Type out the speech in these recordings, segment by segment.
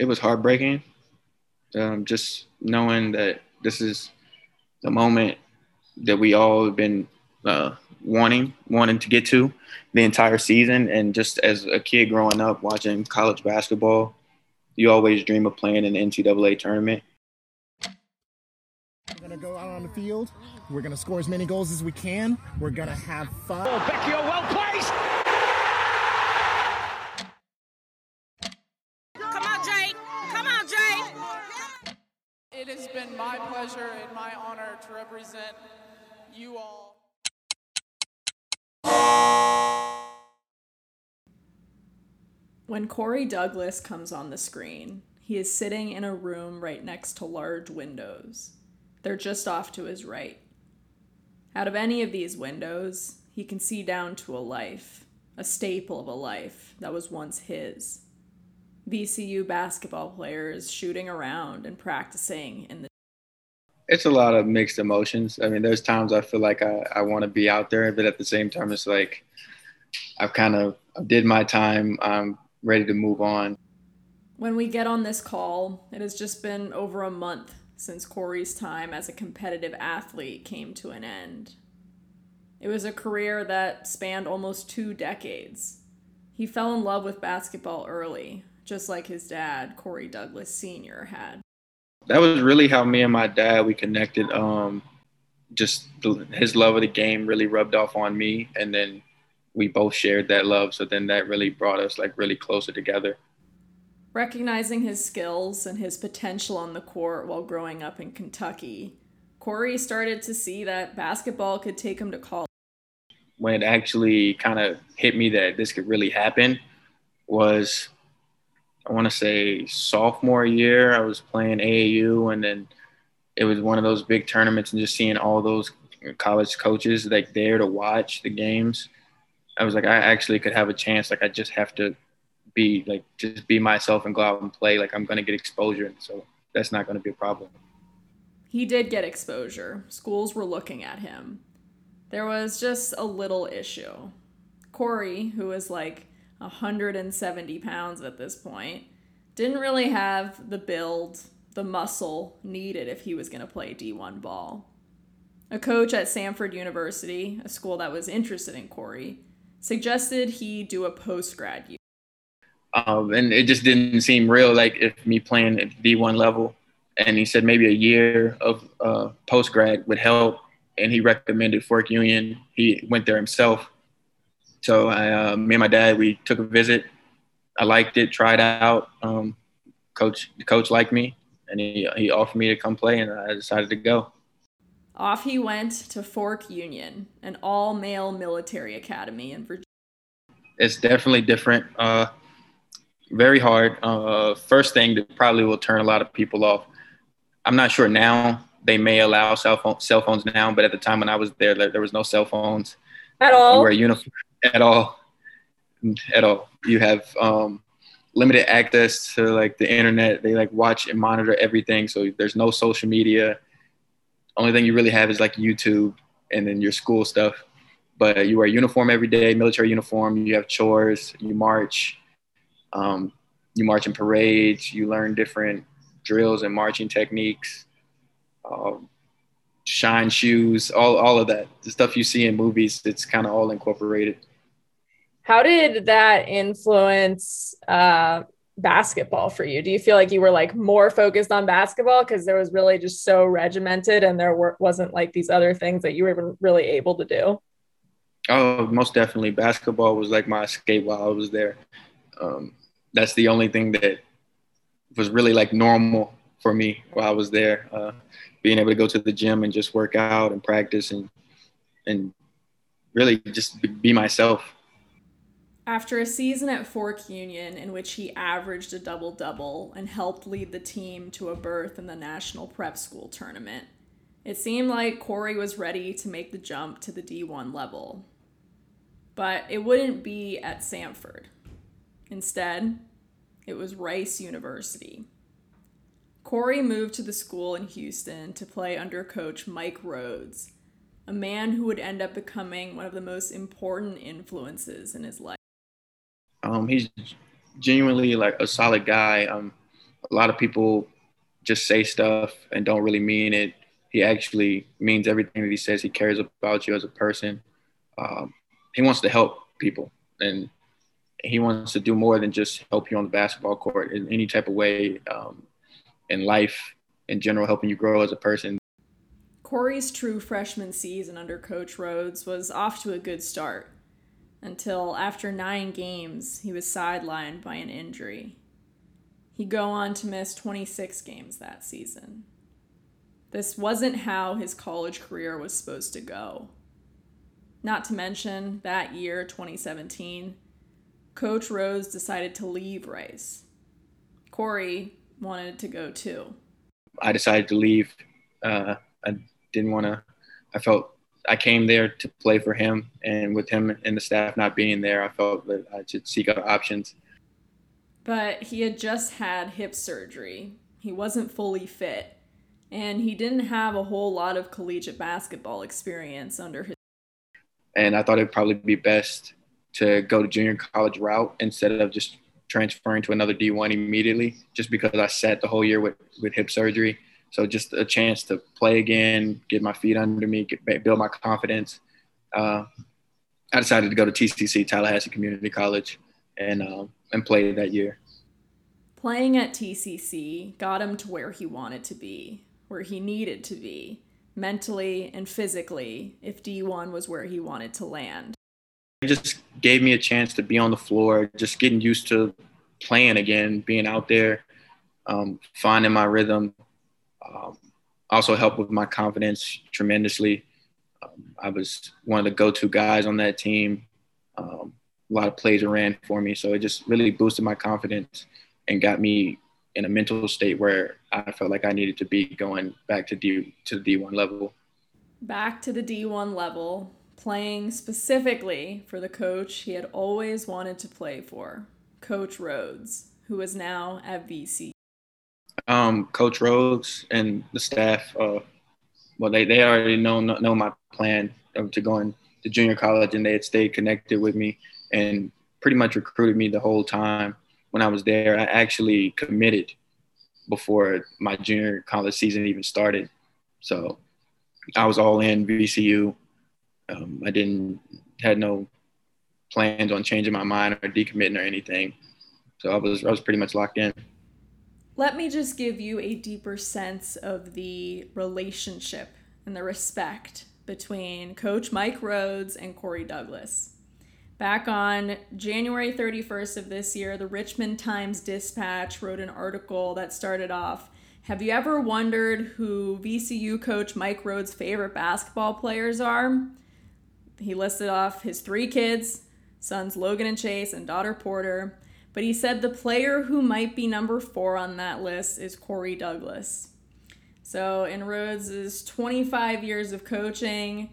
it was heartbreaking. Um, just knowing that this is the moment that we all have been uh, wanting wanting to get to the entire season. And just as a kid growing up watching college basketball, you always dream of playing in the NCAA tournament. We're gonna go out on the field. We're gonna score as many goals as we can. We're gonna have fun. Oh, Vecchio well placed. It has been my pleasure and my honor to represent you all. When Corey Douglas comes on the screen, he is sitting in a room right next to large windows. They're just off to his right. Out of any of these windows, he can see down to a life, a staple of a life that was once his. VCU basketball players shooting around and practicing in the It's a lot of mixed emotions. I mean, there's times I feel like I, I want to be out there, but at the same time, it's like I've kind of I did my time. I'm ready to move on. When we get on this call, it has just been over a month since Corey's time as a competitive athlete came to an end. It was a career that spanned almost two decades. He fell in love with basketball early, just like his dad, Corey Douglas Sr., had. That was really how me and my dad we connected. Um, just the, his love of the game really rubbed off on me, and then we both shared that love. So then that really brought us like really closer together. Recognizing his skills and his potential on the court while growing up in Kentucky, Corey started to see that basketball could take him to college. When it actually kind of hit me that this could really happen was, I want to say sophomore year. I was playing AAU, and then it was one of those big tournaments, and just seeing all those college coaches like there to watch the games. I was like, I actually could have a chance. Like, I just have to be like just be myself and go out and play. Like I'm gonna get exposure, so that's not gonna be a problem. He did get exposure. Schools were looking at him. There was just a little issue. Corey, who was like 170 pounds at this point, didn't really have the build, the muscle needed if he was going to play D1 ball. A coach at Samford University, a school that was interested in Corey, suggested he do a post grad year. Um, and it just didn't seem real, like if me playing at D1 level. And he said maybe a year of uh, post grad would help. And he recommended Fork Union. He went there himself. So I, uh, me and my dad, we took a visit. I liked it, tried out. Um, coach, the coach liked me, and he he offered me to come play, and I decided to go. Off he went to Fork Union, an all male military academy in Virginia. It's definitely different. Uh, very hard. Uh, first thing that probably will turn a lot of people off. I'm not sure now. They may allow cell, phone, cell phones now, but at the time when I was there, there was no cell phones at all. You wear a uniform at all, at all. You have um, limited access to like the internet. They like watch and monitor everything. So there's no social media. Only thing you really have is like YouTube and then your school stuff. But you wear uniform every day, military uniform. You have chores. You march um, you march in parades, you learn different drills and marching techniques, um, shine shoes, all, all of that. The stuff you see in movies, it's kind of all incorporated. How did that influence uh, basketball for you? Do you feel like you were like more focused on basketball because there was really just so regimented and there were, wasn't like these other things that you were even really able to do? Oh, most definitely. Basketball was like my escape while I was there. Um, that's the only thing that was really like normal for me while I was there. Uh, being able to go to the gym and just work out and practice and and really just be myself. After a season at Fork Union in which he averaged a double double and helped lead the team to a berth in the National Prep School tournament, it seemed like Corey was ready to make the jump to the D1 level. But it wouldn't be at Samford. Instead, it was Rice University. Corey moved to the school in Houston to play under coach Mike Rhoades, a man who would end up becoming one of the most important influences in his life. Um, he's genuinely like a solid guy. Um, a lot of people just say stuff and don't really mean it. He actually means everything that he says. He cares about you as a person. Um, he wants to help people, and he wants to do more than just help you on the basketball court in any type of way um, in life in general, helping you grow as a person. Corey's true freshman season under Coach Rhoades was off to a good start until after nine games, he was sidelined by an injury. He'd go on to miss 26 games that season. This wasn't how his college career was supposed to go. Not to mention, that year, 2017, Coach Rhoades decided to leave Rice. Corey wanted to go too. I decided to leave. Uh, I didn't want to, I felt I came there to play for him, and with him and the staff not being there, I felt that I should seek out options. But he had just had hip surgery. He wasn't fully fit, and he didn't have a whole lot of collegiate basketball experience under his. And I thought it'd probably be best to go to junior college route instead of just transferring to another D1 immediately, just because I sat the whole year with, with hip surgery. So just a chance to play again, get my feet under me, get, build my confidence. Uh, I decided to go to TCC, Tallahassee Community College, and uh, and play that year. Playing at TCC got him to where he wanted to be, where he needed to be, mentally and physically, if D1 was where he wanted to land. It just gave me a chance to be on the floor, just getting used to playing again, being out there, um, finding my rhythm. Um, also helped with my confidence tremendously. Um, I was one of the go-to guys on that team. Um, a lot of plays ran for me, so it just really boosted my confidence and got me in a mental state where I felt like I needed to be going back to D to the D1 level. Back to the D1 level, playing specifically for the coach he had always wanted to play for, Coach Rhoades, who is now at VC. Um, Coach Rhoades and the staff, uh, well, they, they already know know my plan of to going to junior college, and they had stayed connected with me and pretty much recruited me the whole time when I was there. I actually committed before my junior college season even started. So I was all in VCU. Um, I didn't had no plans on changing my mind or decommitting or anything. So I was I was pretty much locked in. Let me just give you a deeper sense of the relationship and the respect between Coach Mike Rhoades and Corey Douglas. Back on January 31st of this year, the Richmond Times Dispatch wrote an article that started off Have you ever wondered who VCU coach Mike Rhoades' favorite basketball players are? He listed off his three kids, sons Logan and Chase, and daughter Porter. But he said the player who might be number four on that list is Corey Douglas. So, in Rhoades' 25 years of coaching,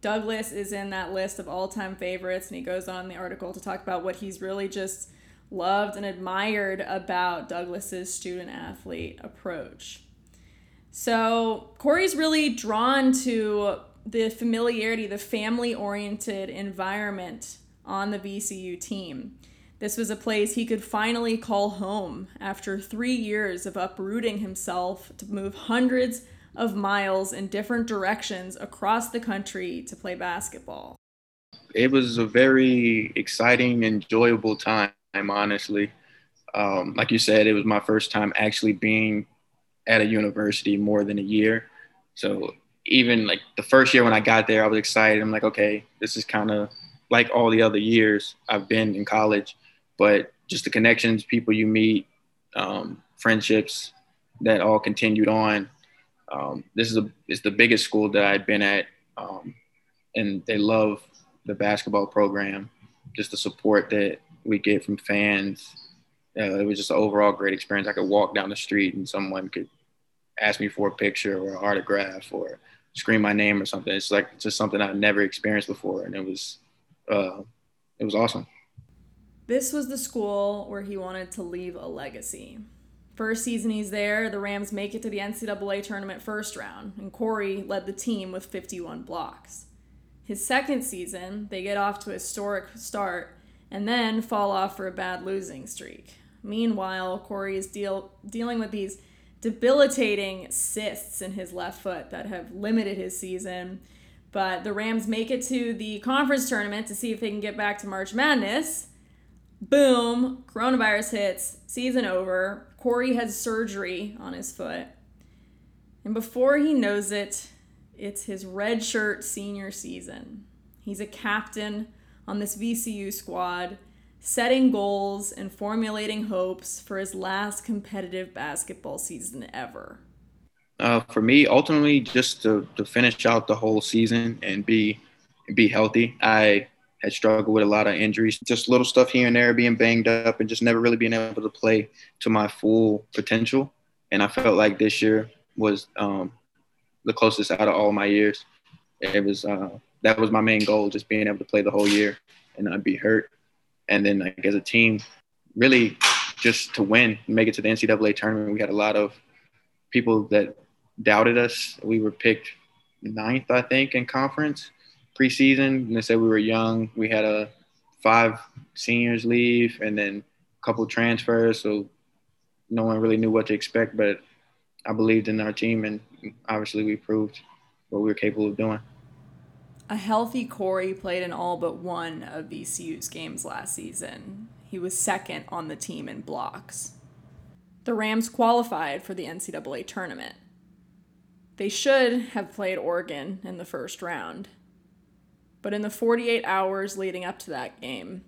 Douglas is in that list of all time favorites, and he goes on the article to talk about what he's really just loved and admired about Douglas's student athlete approach. So, Corey's really drawn to the familiarity, the family oriented environment on the VCU team. This was a place he could finally call home after three years of uprooting himself to move hundreds of miles in different directions across the country to play basketball. It was a very exciting, enjoyable time, honestly. Um, like you said, it was my first time actually being at a university more than a year. So even like the first year when I got there, I was excited. I'm like, okay, this is kind of like all the other years I've been in college, but just the connections, people you meet, um, friendships that all continued on um, this is a the biggest school that I'd been at, um, and they love the basketball program. Just the support that we get from fans. Uh, it was just an overall great experience. I could walk down the street and someone could ask me for a picture or an autograph or scream my name or something. It's like just something I've never experienced before, and it was uh, it was awesome. This was the school where he wanted to leave a legacy. First season he's there, the Rams make it to the NCAA tournament first round, and Corey led the team with 51 blocks. His second season, they get off to a historic start and then fall off for a bad losing streak. Meanwhile, Corey is deal dealing with these debilitating cysts in his left foot that have limited his season. But the Rams make it to the conference tournament to see if they can get back to March Madness. Boom, coronavirus hits, season over. Corey has surgery on his foot. And before he knows it, it's his redshirt senior season. He's a captain on this VCU squad, setting goals and formulating hopes for his last competitive basketball season ever. Uh, for me, ultimately, just to, to finish out the whole season and be be healthy. I had struggled with a lot of injuries, just little stuff here and there, being banged up, and just never really being able to play to my full potential. And I felt like this year was um, the closest out of all my years. It was uh, that was my main goal, just being able to play the whole year and not be hurt. And then like as a team, really just to win, make it to the NCAA tournament. We had a lot of people that doubted us. We were picked ninth, I think, in conference preseason. And they said we were young. We had a five seniors leave and then a couple transfers. So no one really knew what to expect, but I believed in our team and obviously we proved what we were capable of doing. A healthy Corey played in all but one of VCU's games last season. He was second on the team in blocks. The Rams qualified for the NCAA tournament. They should have played Oregon in the first round. But in the 48 hours leading up to that game,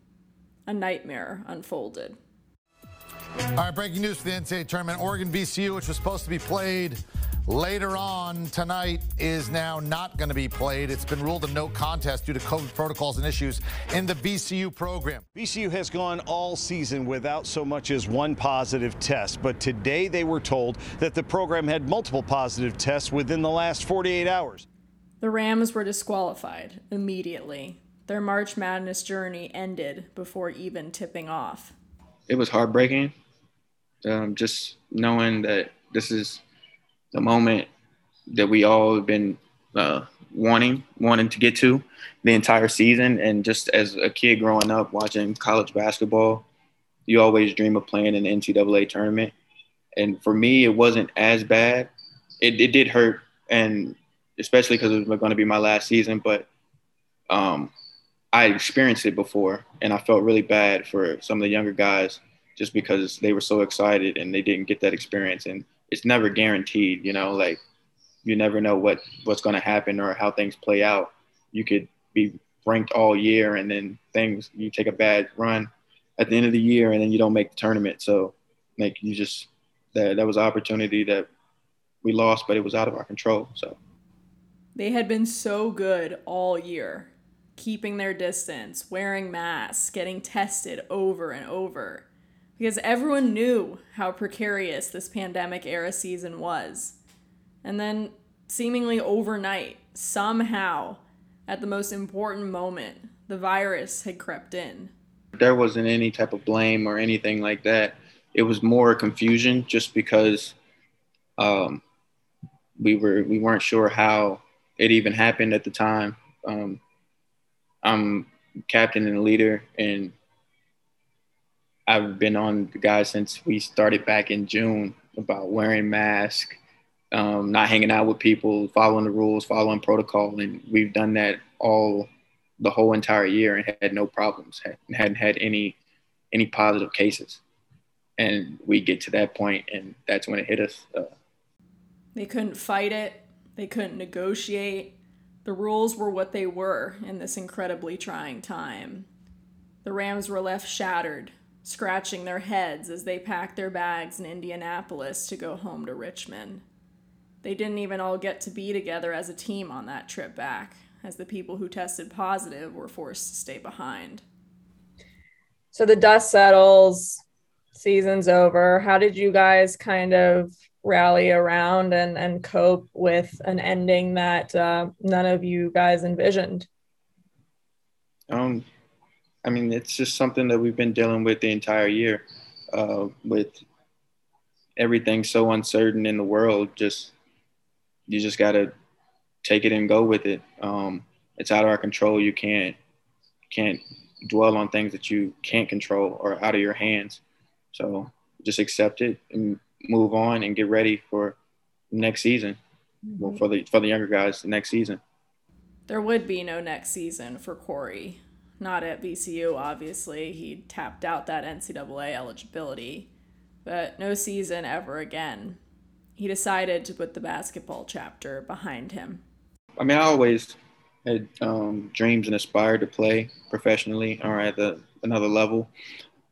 a nightmare unfolded. All right, breaking news for the NCAA tournament. Oregon VCU, which was supposed to be played later on tonight, is now not going to be played. It's been ruled a no contest due to COVID protocols and issues in the VCU program. VCU has gone all season without so much as one positive test, but today they were told that the program had multiple positive tests within the last 48 hours. The Rams were disqualified immediately. Their March Madness journey ended before even tipping off. It was heartbreaking um, just knowing that this is the moment that we all have been uh, wanting wanting to get to the entire season and just as a kid growing up watching college basketball you always dream of playing in the ncaa tournament and for me it wasn't as bad it, it did hurt and especially because it was going to be my last season but um, i experienced it before and i felt really bad for some of the younger guys just because they were so excited and they didn't get that experience. And it's never guaranteed, you know, like you never know what what's going to happen or how things play out. You could be ranked all year and then things you take a bad run at the end of the year and then you don't make the tournament. So like you just that that was an opportunity that we lost, but it was out of our control. So they had been so good all year, keeping their distance, wearing masks, getting tested over and over because everyone knew how precarious this pandemic era season was. And then, seemingly overnight, somehow, at the most important moment, the virus had crept in. There wasn't any type of blame or anything like that. It was more confusion just because um, we were we weren't sure how it even happened at the time. Um, I'm captain and leader, and I've been on the guys since we started back in June about wearing masks, um, not hanging out with people, following the rules, following protocol, and we've done that all the whole entire year and had no problems, had, hadn't had any any positive cases. And we get to that point, and that's when it hit us. Uh, they couldn't fight it. They couldn't negotiate. The rules were what they were in this incredibly trying time. The Rams were left shattered scratching their heads as they packed their bags in Indianapolis to go home to Richmond. They didn't even all get to be together as a team on that trip back, as the people who tested positive were forced to stay behind. So the dust settles, season's over. How did you guys kind of rally around and, and cope with an ending that uh, none of you guys envisioned? Um, I mean, it's just something that we've been dealing with the entire year, uh, with everything so uncertain in the world. Just you just gotta take it and go with it. Um, it's out of our control. You can't can't dwell on things that you can't control or out of your hands. So just accept it and move on and get ready for next season. Well, for the for the younger guys, the next season. There would be no next season for Corey. Not at VCU, obviously. He tapped out that NCAA eligibility, but no season ever again. He decided to put the basketball chapter behind him. I mean, I always had um, dreams and aspired to play professionally or at the, another level,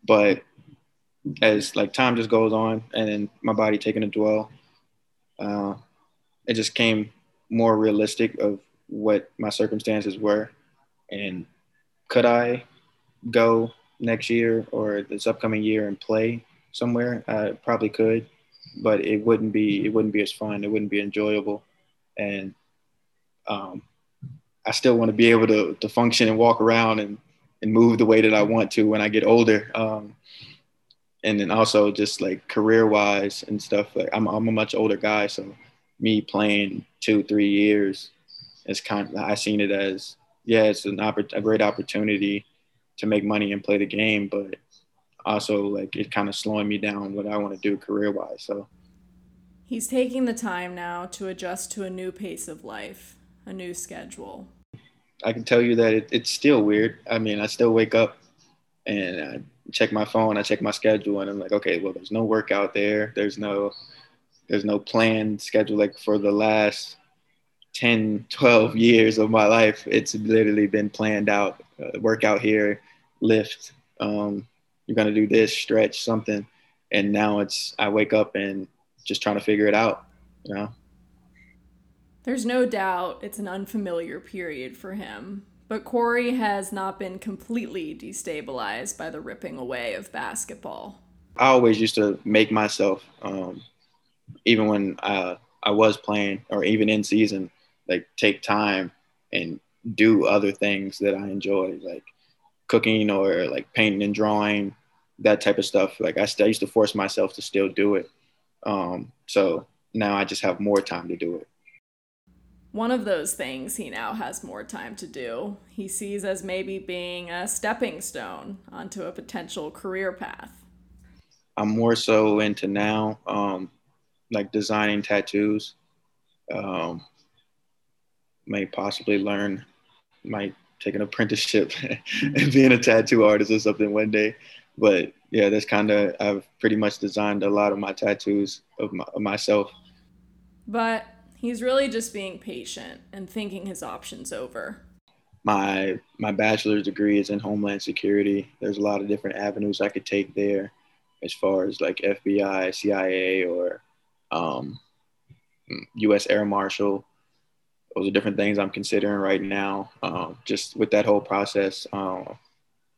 but as like time just goes on and then my body taking a dwell, uh, it just came more realistic of what my circumstances were, and could I go next year or this upcoming year and play somewhere? I probably could, but it wouldn't be it wouldn't be as fun. It wouldn't be enjoyable, and um, I still want to be able to to function and walk around and and move the way that I want to when I get older. Um, and then also just like career wise and stuff. Like I'm I'm a much older guy, so me playing two three years, is kind of I seen it as yeah, it's an oppor- a great opportunity to make money and play the game, but also like it kind of slowing me down what I want to do career wise. So he's taking the time now to adjust to a new pace of life, a new schedule. I can tell you that it, it's still weird. I mean, I still wake up and I check my phone, I check my schedule, and I'm like, okay, well, there's no workout there. There's no, there's no planned schedule. Like for the last 10, 12 years of my life, it's literally been planned out. Uh, workout here, lift. Um, you're gonna do this, stretch something, and now it's I wake up and just trying to figure it out. You know. There's no doubt it's an unfamiliar period for him, but Corey has not been completely destabilized by the ripping away of basketball. I always used to make myself, um, even when I, I was playing or even in season, like take time and do other things that I enjoy, like cooking or like painting and drawing, that type of stuff. Like I, st- I used to force myself to still do it. Um, so now I just have more time to do it. One of those things he now has more time to do, he sees as maybe being a stepping stone onto a potential career path. I'm more so into now, um, like designing tattoos. Um, may possibly learn, might take an apprenticeship and being a tattoo artist or something one day. But yeah, that's kind of I've pretty much designed a lot of my tattoos of, my, of myself. But he's really just being patient and thinking his options over. My my bachelor's degree is in homeland security. There's a lot of different avenues I could take there, as far as like FBI, CIA, or um, U.S. Air Marshal those are different things I'm considering right now. Um, just with that whole process, um,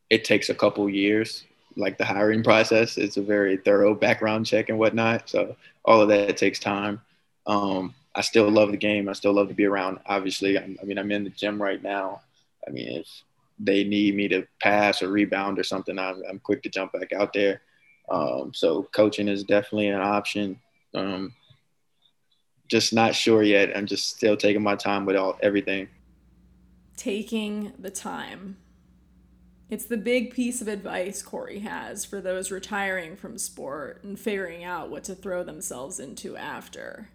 it takes a couple years. Like the hiring process, it's a very thorough background check and whatnot. So all of that takes time. Um, I still love the game. I still love to be around. Obviously, I mean, I'm in the gym right now. I mean, if they need me to pass or rebound or something, I'm, I'm quick to jump back out there. Um, so coaching is definitely an option. Um, just not sure yet. I'm just still taking my time with all everything. Taking the time. It's the big piece of advice Corey has for those retiring from sport and figuring out what to throw themselves into after.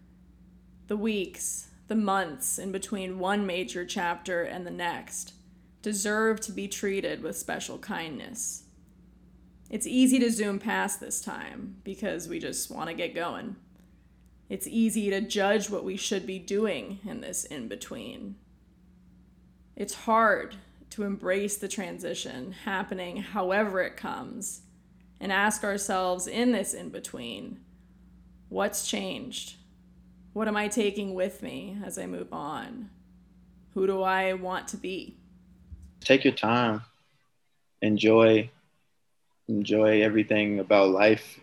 The weeks, the months in between one major chapter and the next deserve to be treated with special kindness. It's easy to zoom past this time because we just want to get going. It's easy to judge what we should be doing in this in between. It's hard to embrace the transition happening however it comes and ask ourselves in this in between what's changed? What am I taking with me as I move on? Who do I want to be? Take your time. Enjoy enjoy everything about life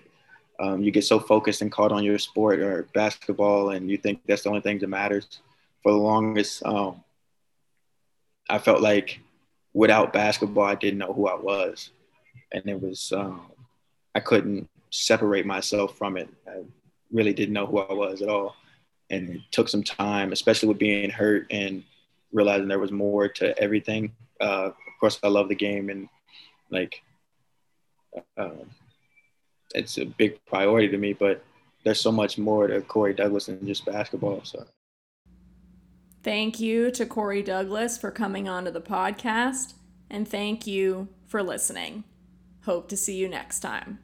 um, you get so focused and caught on your sport or basketball, and you think that's the only thing that matters. For the longest, um, I felt like without basketball, I didn't know who I was, and it was um, I couldn't separate myself from it. I really didn't know who I was at all, and it took some time, especially with being hurt and realizing there was more to everything. Uh, of course, I love the game and like. Um, it's a big priority to me. But there's so much more to Corey Douglas than just basketball. So. Thank you to Corey Douglas for coming onto the podcast, and thank you for listening. Hope to see you next time.